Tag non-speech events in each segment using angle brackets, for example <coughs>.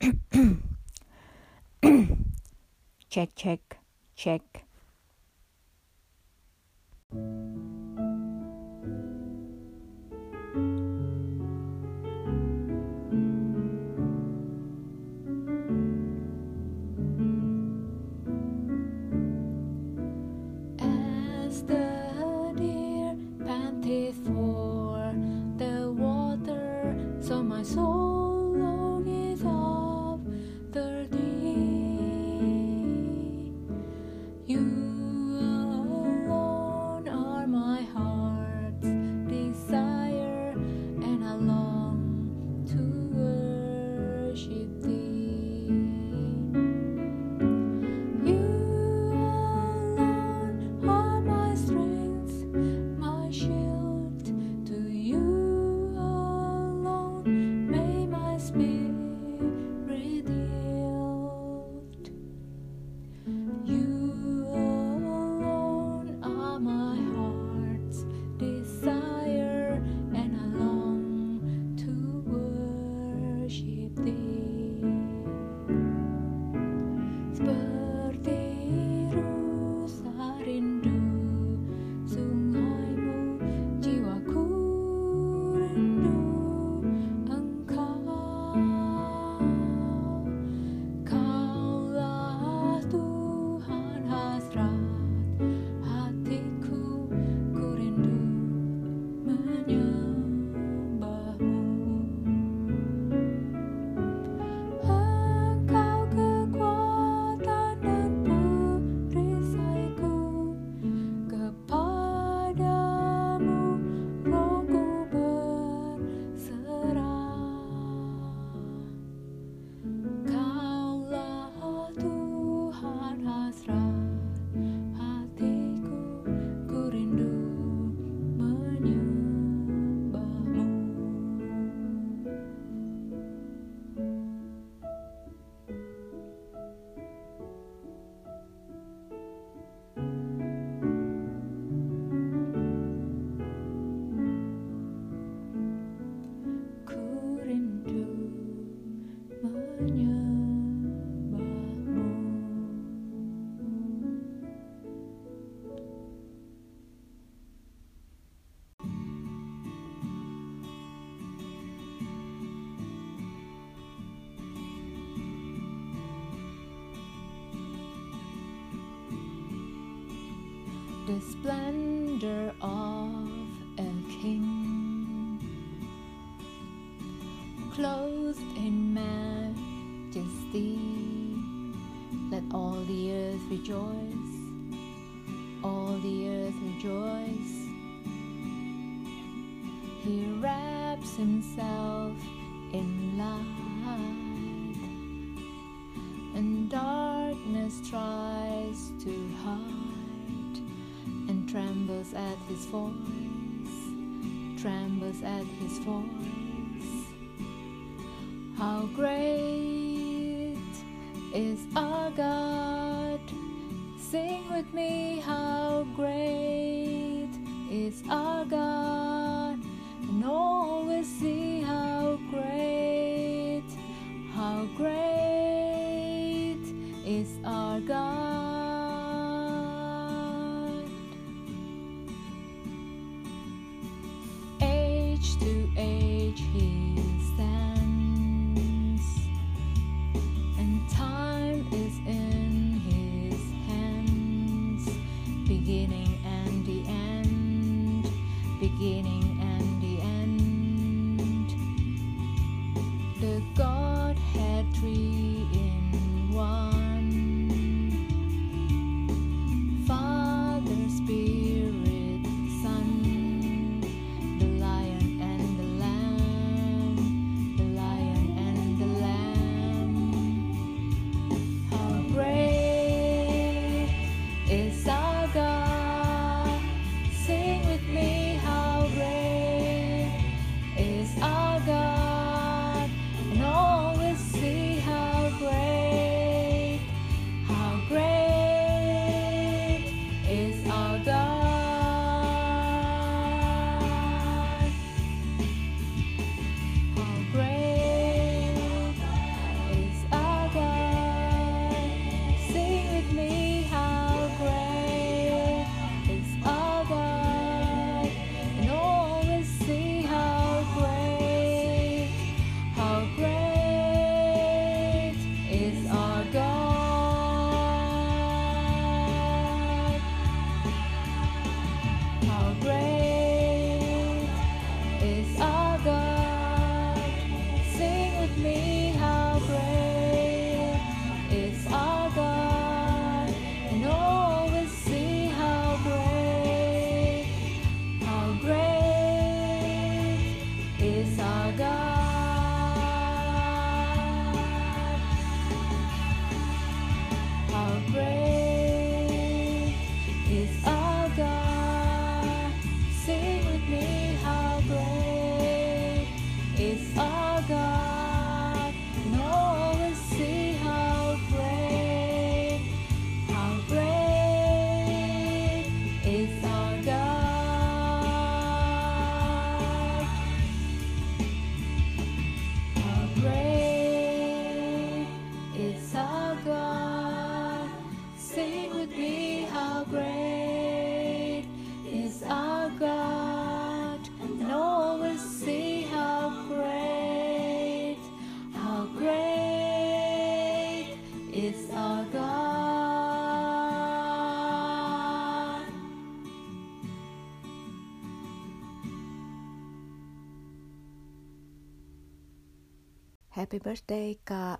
<coughs> check, check, check. As the deer panted for The splendor of a king clothed in majesty. Let all the earth rejoice, all the earth rejoice. He wraps himself in light, and darkness tries to hide, trembles at his voice, trembles at his voice. How great is our God? Sing with me, how great is our God? To age he stands, and time is in his hands, beginning how great. Happy birthday, Kak.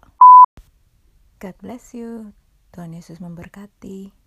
God bless you. Tuhan Yesus memberkati.